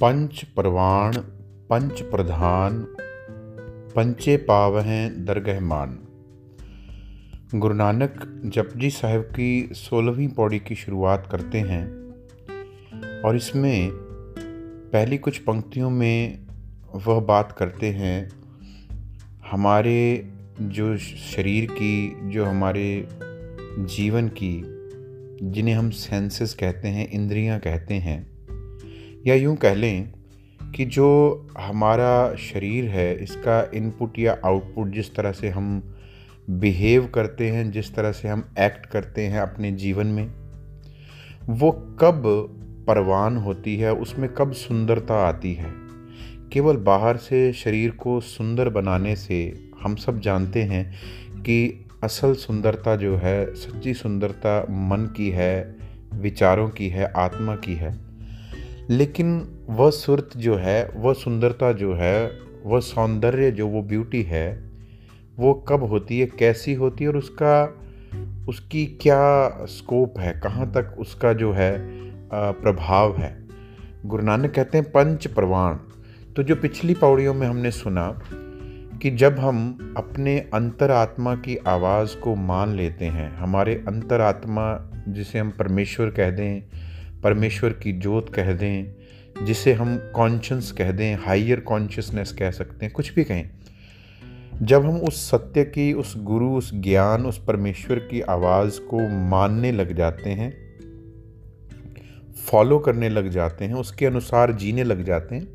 पंच प्रवाण पंच प्रधान पंचे पावहें दरगह मान गुरु नानक जपजी साहब की सोलहवीं पौड़ी की शुरुआत करते हैं और इसमें पहली कुछ पंक्तियों में वह बात करते हैं, हमारे जो शरीर की, जो हमारे जीवन की, जिन्हें हम सेंसेस कहते हैं, इंद्रियाँ कहते हैं या यूँ कह लें कि जो हमारा शरीर है, इसका इनपुट या आउटपुट जिस तरह से हम बिहेव करते हैं, जिस तरह से हम एक्ट करते हैं अपने जीवन में, वो कब परवान होती है, उसमें कब सुंदरता आती है? केवल बाहर से शरीर को सुंदर बनाने से हम सब जानते हैं कि असल सुंदरता जो है, सच्ची सुंदरता मन की है, विचारों की है, आत्मा की है। लेकिन वह सुरत जो है, वह सुंदरता जो है, वह सौंदर्य जो, वो ब्यूटी है, वो कब होती है, कैसी होती है और उसका, उसकी क्या स्कोप है, कहाँ तक उसका जो है प्रभाव है। गुरु नानक कहते हैं, पंच प्रवाण। तो जो पिछली पौड़ियों में हमने सुना कि जब हम अपने अंतरात्मा की आवाज़ को मान लेते हैं, हमारे अंतरात्मा जिसे हम परमेश्वर कह दें परमेश्वर की जोत कह दें, जिसे हम कॉन्शंस कह दें हाइयर कॉन्शियसनेस कह सकते हैं, कुछ भी कहें। जब हम उस सत्य की, उस गुरु, उस ज्ञान, उस परमेश्वर की आवाज़ को मानने लग जाते हैं फॉलो करने लग जाते हैं, उसके अनुसार जीने लग जाते हैं,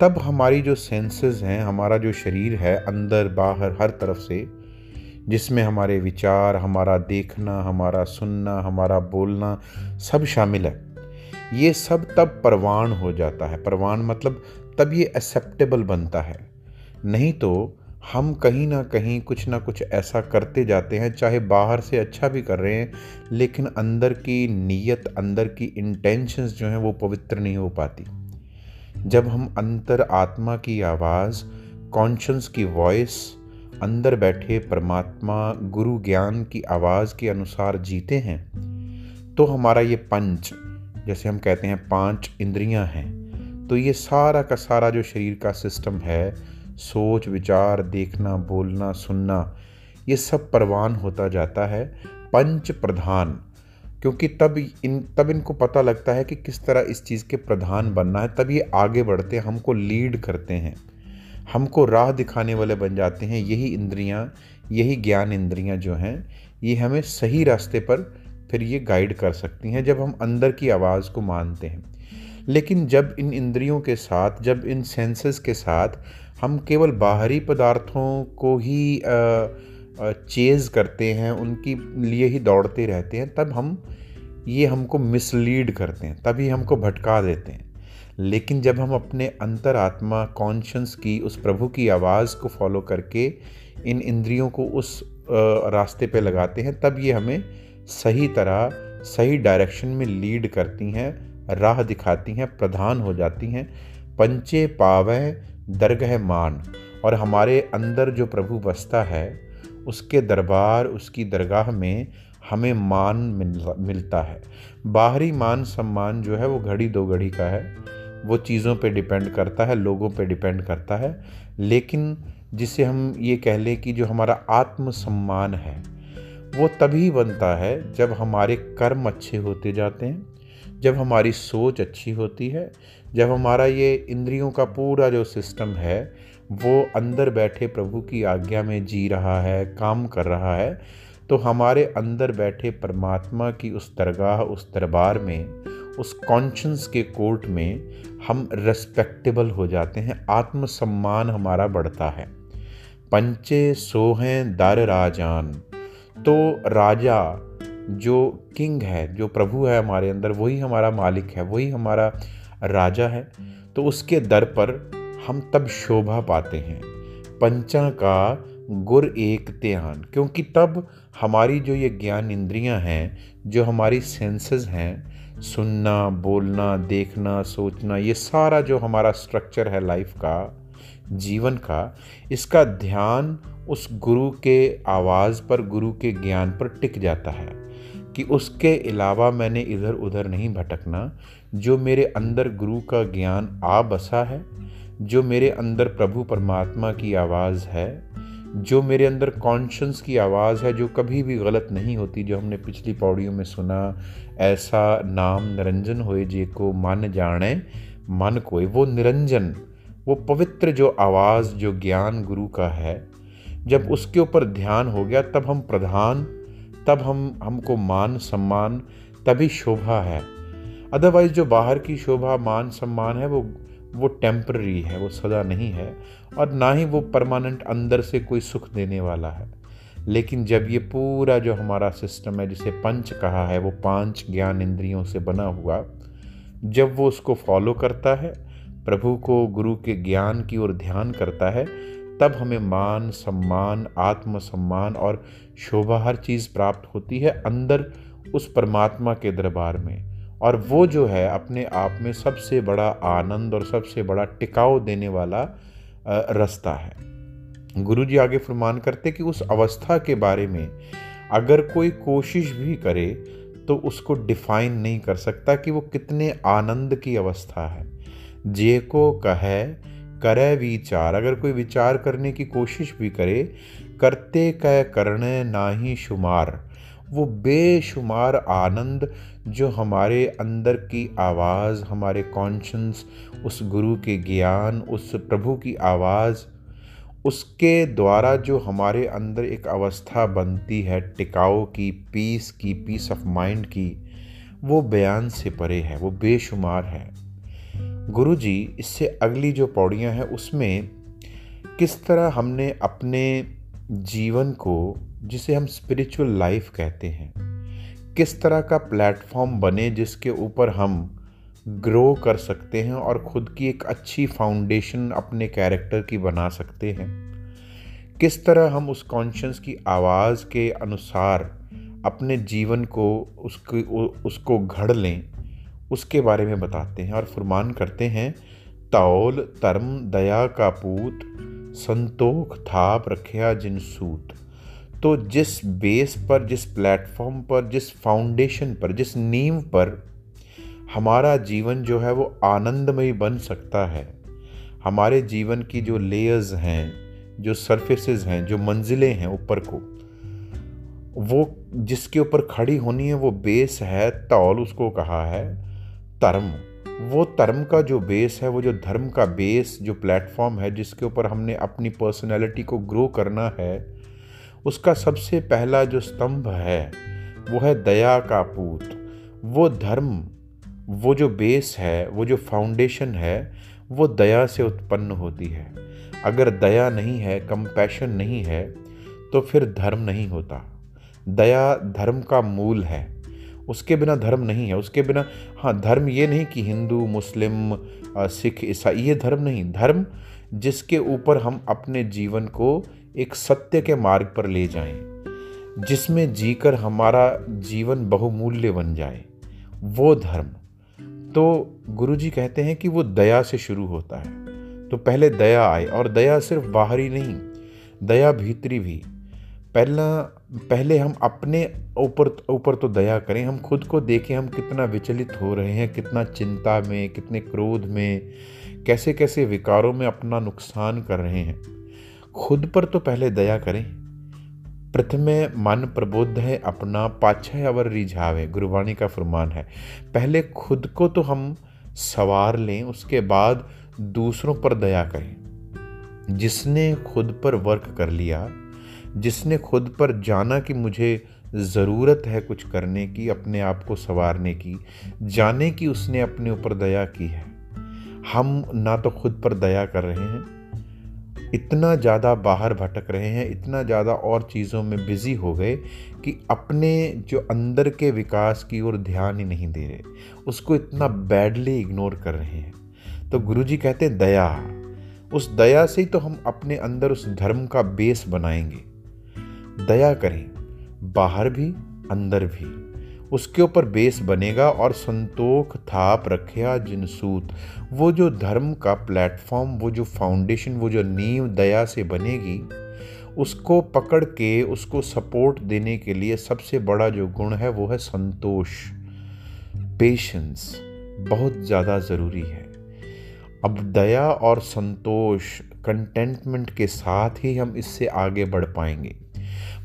तब हमारी जो सेंसेस हैं, हमारा जो शरीर है, अंदर, बाहर, हर तरफ़ से जिसमें हमारे विचार, हमारा देखना, हमारा सुनना, हमारा बोलना सब शामिल है। ये सब तब परवान हो जाता है। परवान मतलब तब ये एक्सेप्टेबल बनता है। नहीं तो हम कहीं ना कहीं कुछ ना कुछ ऐसा करते जाते हैं, चाहे बाहर से अच्छा भी कर रहे हैं, लेकिन अंदर की नीयत, अंदर की इंटेंशंस जो हैं वो पवित्र नहीं हो पाती। जब हम अंतर आत्मा की आवाज़ कॉन्शंस की वॉइस अंदर बैठे परमात्मा गुरु ज्ञान की आवाज़ के अनुसार जीते हैं तो हमारा ये पंच, जैसे हम कहते हैं पाँच इंद्रियाँ हैं तो ये सारा का सारा जो शरीर का सिस्टम है, सोच, विचार, देखना, बोलना, सुनना, ये सब परवान होता जाता है पंच प्रधान, क्योंकि तब इन, तब इनको पता लगता है कि किस तरह इस चीज़ के प्रधान बनना है, तब ये आगे बढ़ते हमको लीड करते हैं। हमको राह दिखाने वाले बन जाते हैं, यही इंद्रियाँ, यही ज्ञान इंद्रियाँ जो हैं, ये हमें सही रास्ते पर फिर ये गाइड कर सकती हैं जब हम अंदर की आवाज़ को मानते हैं। लेकिन जब इन इंद्रियों के साथ, जब इन सेंसेस के साथ हम केवल बाहरी पदार्थों को ही चेज़ करते हैं, उनकी लिए ही दौड़ते रहते हैं, तब हम ये हमको मिसलीड करते हैं, तभी हमको भटका देते हैं। लेकिन जब हम अपने अंतरात्मा कॉन्शंस की, उस प्रभु की आवाज़ को फॉलो करके इन इंद्रियों को उस रास्ते पे लगाते हैं, तब ये हमें सही तरह, सही डायरेक्शन में लीड करती हैं, राह दिखाती हैं, प्रधान हो जाती हैं। पंचे पावह दरगह मान। और हमारे अंदर जो प्रभु बसता है, उसके दरबार, उसकी दरगाह में हमें मान मिल मिलता है। बाहरी मान सम्मान जो है, वो घड़ी दो घड़ी का है। वो चीज़ों पे डिपेंड करता है, लोगों पे डिपेंड करता है। लेकिन जिसे हम ये कह लें कि जो हमारा आत्म सम्मान है, वो तभी बनता है जब हमारे कर्म अच्छे होते जाते हैं, जब हमारी सोच अच्छी होती है, जब हमारा ये इंद्रियों का पूरा जो सिस्टम है, वो अंदर बैठे प्रभु की आज्ञा में जी रहा है, काम कर रहा है तो हमारे अंदर बैठे परमात्मा की उस दरगाह, उस दरबार में उस कॉन्शंस के कोर्ट में हम रेस्पेक्टेबल हो जाते हैं, आत्मसम्मान हमारा बढ़ता है। पंचे सोहें दर राजान। तो राजा, जो किंग है, जो प्रभु है हमारे अंदर, वही हमारा मालिक है, वही हमारा राजा है। तो उसके दर पर हम तब शोभा पाते हैं। पंचा का गुर एक त्यान क्योंकि तब हमारी जो ये ज्ञान इंद्रियाँ हैं, जो हमारी सेंसेस हैं सुनना, बोलना, देखना, सोचना, ये सारा जो हमारा स्ट्रक्चर है लाइफ का, जीवन का, इसका ध्यान उस गुरु के आवाज़ पर, गुरु के ज्ञान पर टिक जाता है कि उसके अलावा मैंने इधर उधर नहीं भटकना। जो मेरे अंदर गुरु का ज्ञान आ बसा है, जो मेरे अंदर प्रभु परमात्मा की आवाज़ है जो मेरे अंदर कॉन्शंस की आवाज़ है, जो कभी भी गलत नहीं होती, जो हमने पिछली पौड़ियों में सुना, ऐसा नाम निरंजन होए जे को मन जाने मन कोई वो निरंजन, वो पवित्र जो आवाज़, जो ज्ञान गुरु का है, जब उसके ऊपर ध्यान हो गया, तब हम प्रधान, तब हम, हमको मान सम्मान, तभी शोभा है। अदरवाइज़ जो बाहर की शोभा, मान सम्मान है, वो वो टेम्पररी है, वो सदा नहीं है और ना ही वो परमानेंट अंदर से कोई सुख देने वाला है। लेकिन जब ये पूरा जो हमारा सिस्टम है, जिसे पंच कहा है, वो पाँच ज्ञान इंद्रियों से बना हुआ, जब वो उसको फॉलो करता है, प्रभु को, गुरु के ज्ञान की ओर ध्यान करता है, तब हमें मान, सम्मान आत्म सम्मान और शोभा हर चीज़ प्राप्त होती है अंदर उस परमात्मा के दरबार में। और वो जो है अपने आप में सबसे बड़ा आनंद और सबसे बड़ा टिकाव देने वाला रास्ता है। गुरु जी आगे फरमान करते कि उस अवस्था के बारे में अगर कोई कोशिश भी करे तो उसको डिफाइन नहीं कर सकता कि वो कितने आनंद की अवस्था है। जे को कहे करे विचार। अगर कोई विचार करने की कोशिश भी करे, करते कह करने ना ही शुमार। वो बेशुमार आनंद जो हमारे अंदर की आवाज़, हमारे कॉन्शंस उस गुरु के ज्ञान, उस प्रभु की आवाज़, उसके द्वारा जो हमारे अंदर एक अवस्था बनती है, टिकाऊ की पीस की पीस ऑफ़ माइंड की, वो बयान से परे है, वो बेशुमार है। गुरु जी इससे अगली जो पौड़ियाँ हैं, उसमें किस तरह हमने अपने जीवन को, जिसे हम स्पिरिचुअल लाइफ कहते हैं, किस तरह का प्लेटफॉर्म बने जिसके ऊपर हम ग्रो कर सकते हैं और ख़ुद की एक अच्छी फाउंडेशन अपने कैरेक्टर की बना सकते हैं? किस तरह हम उस कॉन्शियस की आवाज़ के अनुसार अपने जीवन को, उसको उसको घड़ लें, उसके बारे में बताते हैं और फुरमान करते हैं, तौल, तर्म, दया का पूत संतोख थाप रखिया जिन सूत। तो जिस बेस पर, जिस प्लेटफॉर्म पर, जिस फाउंडेशन पर, जिस नींव पर हमारा जीवन जो है वो आनंदमय बन सकता है, हमारे जीवन की जो लेयर्स हैं, जो सरफेसेस हैं, जो मंजिलें हैं ऊपर को, वो जिसके ऊपर खड़ी होनी है, वो बेस है, तौल उसको कहा है धर्म वो धर्म का जो बेस है, वो जो धर्म का बेस जो प्लेटफॉर्म है, जिसके ऊपर हमने अपनी पर्सनैलिटी को ग्रो करना है, उसका सबसे पहला जो स्तंभ है, वो है दया का पूत। वो धर्म, वो जो बेस है, वो जो फाउंडेशन है, वो दया से उत्पन्न होती है। अगर दया नहीं है कंपैशन नहीं है तो फिर धर्म नहीं होता। दया धर्म का मूल है। उसके बिना धर्म नहीं है, उसके बिना हाँ धर्म ये नहीं कि हिंदू, मुस्लिम सिख, ईसाई, ये धर्म नहीं। धर्म जिसके ऊपर हम अपने जीवन को एक सत्य के मार्ग पर ले जाएँ, जिसमें जीकर हमारा जीवन बहुमूल्य बन जाए, वो धर्म। तो गुरु जी कहते हैं कि वो दया से शुरू होता है। तो पहले दया आए, और दया सिर्फ़ बाहरी नहीं, दया भीतरी भी। पहला, पहले हम अपने ऊपर ऊपर तो दया करें, हम खुद को देखें हम कितना विचलित हो रहे हैं, कितना चिंता में, कितने क्रोध में कैसे कैसे विकारों में अपना नुकसान कर रहे हैं। खुद पर तो पहले दया करें। प्रथमे मन प्रबुद्ध है, अपना पाछा अवर रिझावे गुरुवाणी का फरमान है। पहले खुद को तो हम सवार लें, उसके बाद दूसरों पर दया करें। जिसने खुद पर वर्क कर लिया जिसने खुद पर जाना कि मुझे ज़रूरत है कुछ करने की, अपने आप को संवारने की, जाने की उसने अपने ऊपर दया की है। हम ना तो खुद पर दया कर रहे हैं, इतना ज़्यादा बाहर भटक रहे हैं, इतना ज़्यादा और चीज़ों में बिज़ी हो गए कि अपने जो अंदर के विकास की ओर ध्यान ही नहीं दे रहे, उसको इतना बैडली इग्नोर कर रहे हैं। तो गुरु जी कहते हैं, दया, उस दया से ही तो हम अपने अंदर उस धर्म का बेस बनाएँगे। दया करें, बाहर भी, अंदर भी। उसके ऊपर बेस बनेगा और संतोख थाप रखिया जिनसूत वो जो धर्म का प्लेटफॉर्म, वो जो फाउंडेशन, वो जो नींव दया से बनेगी, उसको पकड़ के, उसको सपोर्ट देने के लिए सबसे बड़ा जो गुण है, वो है संतोष। पेशेंस बहुत ज़्यादा ज़रूरी है। अब दया और संतोष, कंटेंटमेंट के साथ ही हम इससे आगे बढ़ पाएँगे।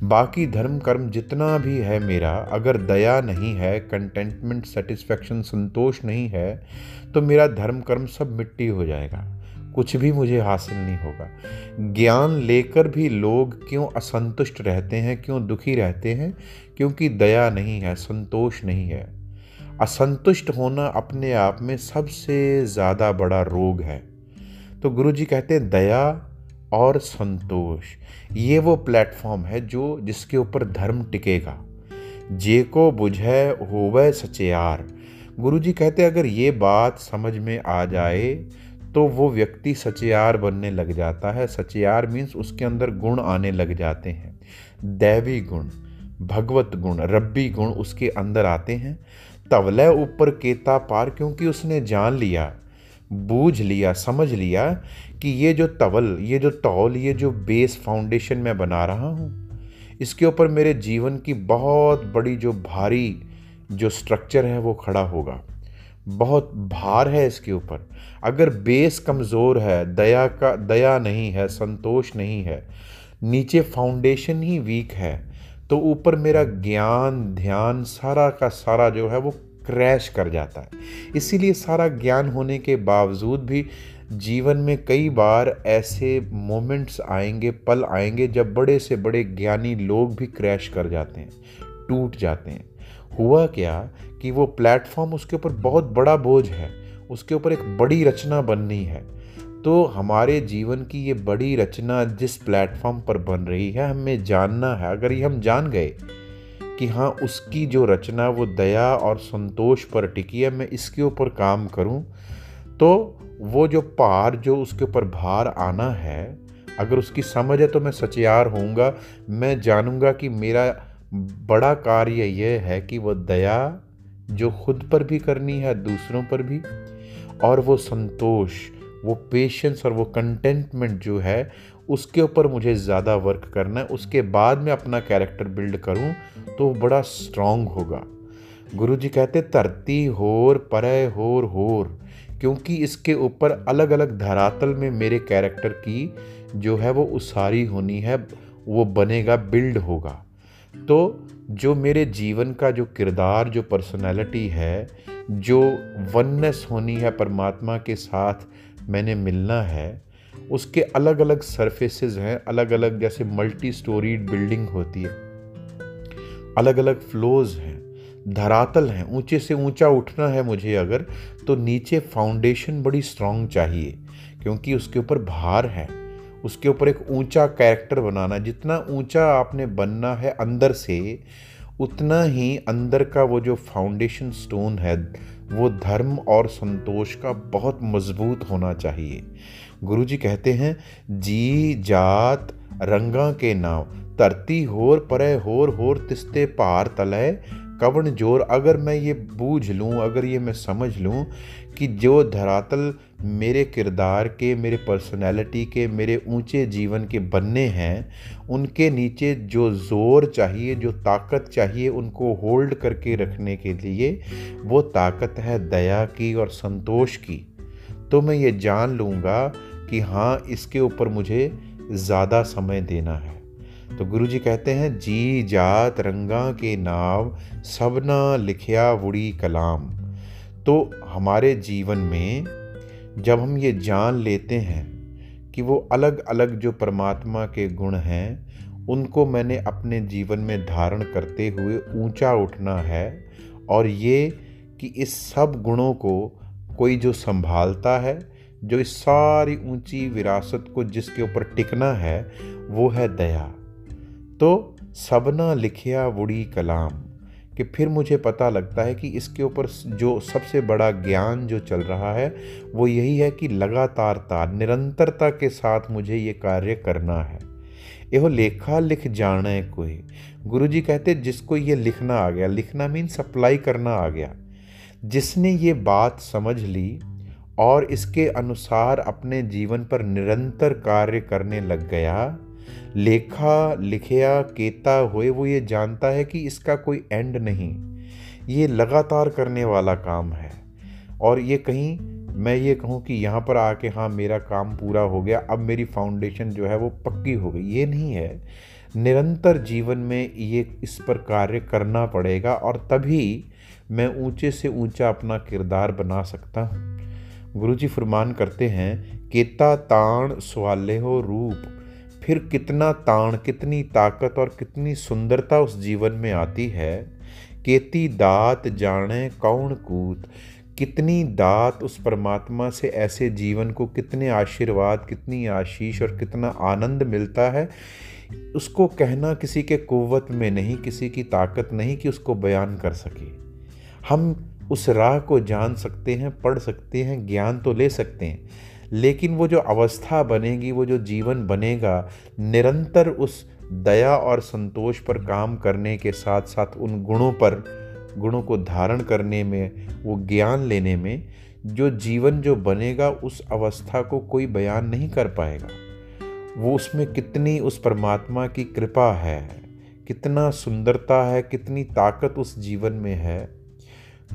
बाकी धर्म कर्म जितना भी है मेरा, अगर दया नहीं है कंटेंटमेंट सेटिस्फेक्शन संतोष नहीं है तो मेरा धर्म कर्म सब मिट्टी हो जाएगा। कुछ भी मुझे हासिल नहीं होगा। ज्ञान लेकर भी लोग क्यों असंतुष्ट रहते हैं, क्यों दुखी रहते हैं? क्योंकि दया नहीं है, संतोष नहीं है। असंतुष्ट होना अपने आप में सबसे ज़्यादा बड़ा रोग है। तो गुरु जी कहते हैं, दया और संतोष। ये वो प्लेटफॉर्म है जो जिसके ऊपर धर्म टिकेगा। जे को बुझे होवे सचेयार गुरु जी कहते अगर ये बात समझ में आ जाए तो वो व्यक्ति सचेयार बनने लग जाता है। सचेयार मीन्स उसके अंदर गुण आने लग जाते हैं। दैवी गुण, भगवत गुण, रब्बी गुण उसके अंदर आते हैं। तवलय ऊपर केता पार क्योंकि उसने जान लिया, बूझ लिया, समझ लिया कि ये जो तवल, ये जो तौल, ये जो बेस फाउंडेशन मैं बना रहा हूँ, इसके ऊपर मेरे जीवन की बहुत बड़ी जो भारी जो स्ट्रक्चर है वो खड़ा होगा। बहुत भार है इसके ऊपर। अगर बेस कमज़ोर है, दया का, दया नहीं है, संतोष नहीं है, नीचे फाउंडेशन ही वीक है तो ऊपर मेरा ज्ञान, ध्यान सारा का सारा जो है वो क्रैश कर जाता है। इसीलिए सारा ज्ञान होने के बावजूद भी जीवन में कई बार ऐसे मोमेंट्स आएँगे, पल आएँगे, जब बड़े से बड़े ज्ञानी लोग भी क्रैश कर जाते हैं, टूट जाते हैं। हुआ क्या कि वो प्लेटफॉर्म उसके ऊपर बहुत बड़ा बोझ है, उसके ऊपर एक बड़ी रचना बननी है। तो हमारे जीवन की ये बड़ी रचना जिस प्लेटफॉर्म पर बन रही है, हमें जानना है। अगर ये हम जान गए कि हाँ उसकी जो रचना, वो दया और संतोष पर टिकी है, मैं इसके ऊपर काम करूँ तो वो जो पार, जो उसके ऊपर भार आना है, अगर उसकी समझ है तो मैं सचियार होऊँगा। मैं जानूँगा कि मेरा बड़ा कार्य यह है कि वो दया जो खुद पर भी करनी है, दूसरों पर भी, और वो संतोष, वो पेशेंस और वो कंटेंटमेंट जो है, उसके ऊपर मुझे ज़्यादा वर्क करना है। उसके बाद मैं अपना कैरेक्टर बिल्ड करूँ तो बड़ा स्ट्रांग होगा। गुरु जी कहते धरती होर परय होर होर। क्योंकि इसके ऊपर अलग अलग धरातल में मेरे कैरेक्टर की जो है वो उसारी होनी है, वो बनेगा, बिल्ड होगा। तो जो मेरे जीवन का जो किरदार, जो पर्सनैलिटी है, जो वननेस होनी है परमात्मा के साथ मैंने मिलना है, उसके अलग अलग सरफेसेस हैं अलग अलग जैसे मल्टी स्टोरीड बिल्डिंग होती है। अलग अलग फ्लोज हैं, धरातल हैं, ऊँचे से ऊँचा उठना है मुझे अगर तो नीचे फाउंडेशन बड़ी स्ट्रांग चाहिए, क्योंकि उसके ऊपर भार है। उसके ऊपर एक ऊँचा कैरेक्टर बनाना, जितना ऊँचा आपने बनना है अंदर से, उतना ही अंदर का वो जो फाउंडेशन स्टोन है, वो धर्म और संतोष का बहुत मज़बूत होना चाहिए। गुरु जी कहते हैं, जी जात रंगा के नाव धरती होर परे होर होर तिस्ते पार तलय कवण ज़ोर, अगर मैं ये बूझ लूँ, अगर ये मैं समझ लूँ कि जो धरातल मेरे किरदार के, मेरे पर्सनैलिटी के, मेरे ऊँचे जीवन के बनने हैं, उनके नीचे जो ज़ोर चाहिए, जो ताकत चाहिए उनको होल्ड करके रखने के लिए वो ताकत है दया की और संतोष की। तो मैं ये जान लूँगा कि हाँ इसके ऊपर मुझे ज़्यादा समय देना है। तो गुरु जी कहते हैं, जी जात रंगा के नाव, सबना लिखिया वुड़ी कलाम। तो हमारे जीवन में जब हम ये जान लेते हैं कि वो अलग अलग जो परमात्मा के गुण हैं, उनको मैंने अपने जीवन में धारण करते हुए ऊँचा उठना है और ये कि इस सब गुणों को कोई जो संभालता है, जो इस सारी ऊँची विरासत को जिसके ऊपर टिकना है, वो है दया। तो सबना लिखिया वुड़ी कलाम, कि फिर मुझे पता लगता है कि इसके ऊपर जो सबसे बड़ा ज्ञान जो चल रहा है, वो यही है कि लगातारता, निरंतरता के साथ मुझे ये कार्य करना है। यह लेखा लिख जाने कोई। गुरु जी कहते, जिसको ये लिखना आ गया, लिखना मीन सप्लाई करना आ गया। जिसने ये बात समझ ली और इसके अनुसार अपने जीवन पर निरंतर कार्य करने लग गया लेखा, लिखिया, केता, हुए, वो ये जानता है कि इसका कोई एंड नहीं। ये लगातार करने वाला काम है। और ये कहीं, मैं ये कहूँ कि यहाँ पर आके हाँ मेरा काम पूरा हो गया, अब मेरी फाउंडेशन जो है वो पक्की हो गई। ये नहीं है। निरंतर जीवन में ये इस पर कार्य करना पड़ेगा और तभी मैं ऊँचे से ऊँचा अपना किरदार बना सकता हूँ। गुरु जी फरमान करते हैं, केता ताण स्वाले हो रूप फिर कितना ताण, कितनी ताकत और कितनी सुंदरता उस जीवन में आती है? केती दात जाने कौन कूत? कितनी दात उस परमात्मा से ऐसे जीवन को कितने आशीर्वाद, कितनी आशीष और कितना आनंद मिलता है? उसको कहना किसी के कुवत में नहीं, किसी की ताकत नहीं कि उसको बयान कर सके। हम उस राह को जान सकते हैं, पढ़ सकते हैं, ज्ञान तो ले सकते हैं लेकिन वो जो अवस्था बनेगी, वो जो जीवन बनेगा, निरंतर उस दया और संतोष पर काम करने के साथ साथ उन गुणों पर, गुणों को धारण करने में, वो ज्ञान लेने में, जो जीवन जो बनेगा, उस अवस्था को कोई बयान नहीं कर पाएगा। वो उसमें कितनी उस परमात्मा की कृपा है, कितना सुंदरता है, कितनी ताकत उस जीवन में है,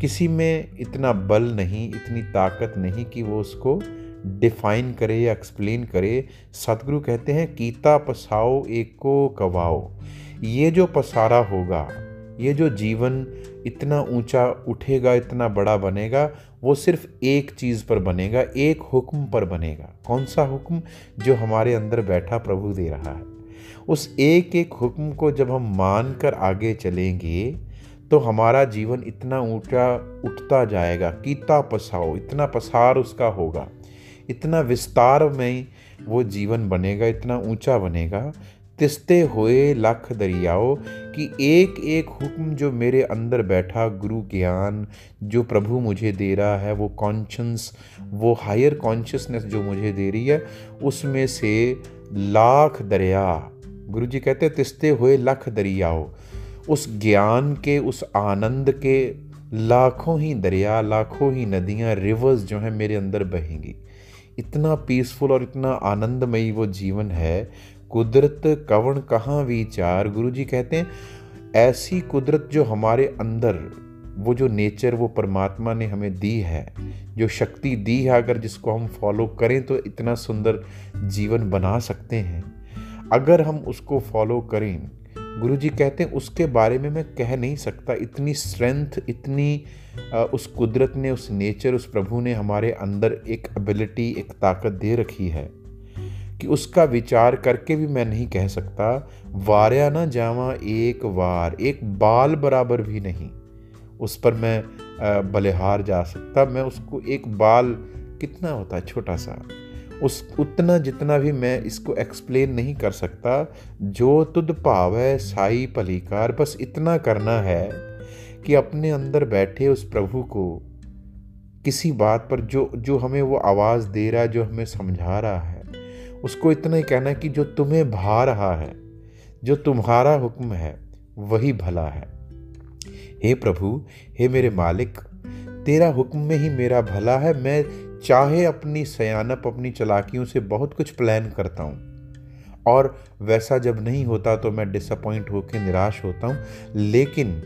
किसी में इतना बल नहीं, इतनी ताकत नहीं कि वो उसको डिफाइन करे या एक्सप्लेन करे, सतगुरु कहते हैं, कीता पसाओ, एक कवाओ ये जो पसारा होगा, ये जो जीवन इतना ऊँचा उठेगा, इतना बड़ा बनेगा, वो सिर्फ़ एक चीज़ पर बनेगा, एक हुक्म पर बनेगा। कौन सा हुक्म? जो हमारे अंदर बैठा प्रभु दे रहा है। उस एक एक हुक्म को जब हम मान कर आगे चलेंगे तो हमारा जीवन इतना ऊँचा उठता जाएगा। कीता पसाओ, इतना पसार उसका होगा। इतना विस्तार में वो जीवन बनेगा, इतना ऊँचा बनेगा। तिस्ते हुए लख दरियाओ कि एक एक हुक्म जो मेरे अंदर बैठा, गुरु ज्ञान जो प्रभु मुझे दे रहा है, वो कॉन्शंस वो हायर कॉन्शियसनेस जो मुझे दे रही है, उसमें से लाख दरिया, गुरु जी कहते हैं, तिस्ते हुए लख दरियाओ, उस ज्ञान के, उस आनंद के लाखों ही दरिया, लाखों ही नदियाँ रिवर्स जो हैं मेरे अंदर बहेंगी। इतना पीसफुल और इतना आनंदमयी वो जीवन है। कुदरत कवन कहाँ विचार? गुरु जी कहते हैं, ऐसी कुदरत जो हमारे अंदर, वो जो नेचर वो परमात्मा ने हमें दी है, जो शक्ति दी है, अगर जिसको हम फॉलो करें तो इतना सुंदर जीवन बना सकते हैं। अगर हम उसको फॉलो करें गुरु जी कहते हैं, उसके बारे में मैं कह नहीं सकता। इतनी स्ट्रेंथ इतनी उस कुदरत ने, उस नेचर उस प्रभु ने हमारे अंदर एक एबिलिटी एक ताकत दे रखी है कि उसका विचार करके भी मैं नहीं कह सकता। वार्या ना जावा एक वार, एक बाल बराबर भी नहीं। उस पर मैं बलिहार जा सकता। मैं उसको एक बाल कितना होता है? छोटा सा। उस उतना जितना भी मैं इसको एक्सप्लेन नहीं कर सकता, जो तुद भाव है साई भलीकार बस इतना करना है कि अपने अंदर बैठे उस प्रभु को किसी बात पर जो जो हमें वो आवाज़ दे रहा है, जो हमें समझा रहा है, उसको इतना ही कहना कि जो तुम्हें भा रहा है, जो तुम्हारा हुक्म है, वही भला है। हे प्रभु, हे मेरे मालिक, तेरा हुक्म में ही मेरा भला है, मैं चाहे अपनी सयानप, अपनी चलाकियों से बहुत कुछ प्लान करता हूँ। और वैसा जब नहीं होता तो मैं डिसअपॉइंट होकर निराश होता हूँ। लेकिन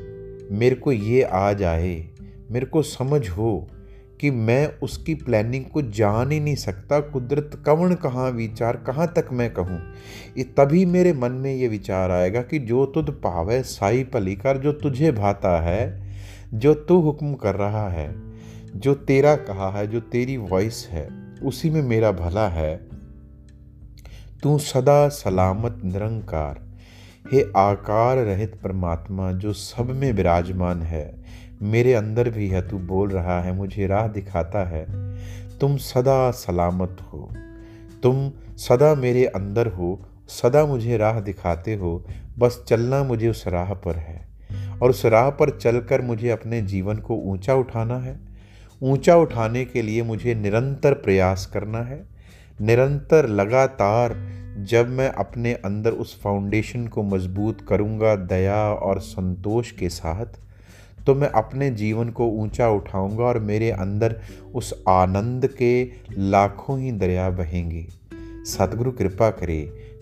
मेरे को ये आ जाए मेरे को समझ हो कि मैं उसकी प्लानिंग को जान ही नहीं सकता। कुदरत कवन कहाँ विचार, कहाँ तक मैं कहूँ? तभी मेरे मन में ये विचार आएगा कि जो तुझ पावे साई पलीकर, जो तुझे भाता है, जो तू हुक्म कर रहा है जो तेरा कहा है, जो तेरी वॉइस है, उसी में मेरा भला है। तू सदा सलामत, निरंकार। हे आकार रहित परमात्मा, जो सब में विराजमान है, मेरे अंदर भी है, तू बोल रहा है, मुझे राह दिखाता है। तुम सदा सलामत हो। तुम सदा मेरे अंदर हो, सदा मुझे राह दिखाते हो, बस चलना मुझे उस राह पर है। और उस राह पर चलकर मुझे अपने जीवन को ऊँचा उठाना है। ऊँचा उठाने के लिए मुझे निरंतर प्रयास करना है। निरंतर लगातार जब मैं अपने अंदर उस फाउंडेशन को मज़बूत करूँगा दया और संतोष के साथ तो मैं अपने जीवन को ऊँचा उठाऊँगा और मेरे अंदर उस आनंद के लाखों ही दरिया बहेंगे। सतगुरु कृपा करे,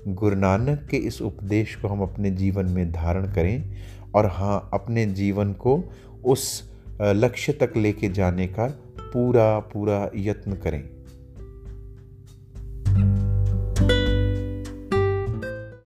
गुरु नानक के इस उपदेश को हम अपने जीवन में धारण करें और हाँ अपने जीवन को उस लक्ष्य तक लेके जाने का पूरा पूरा यत्न करें।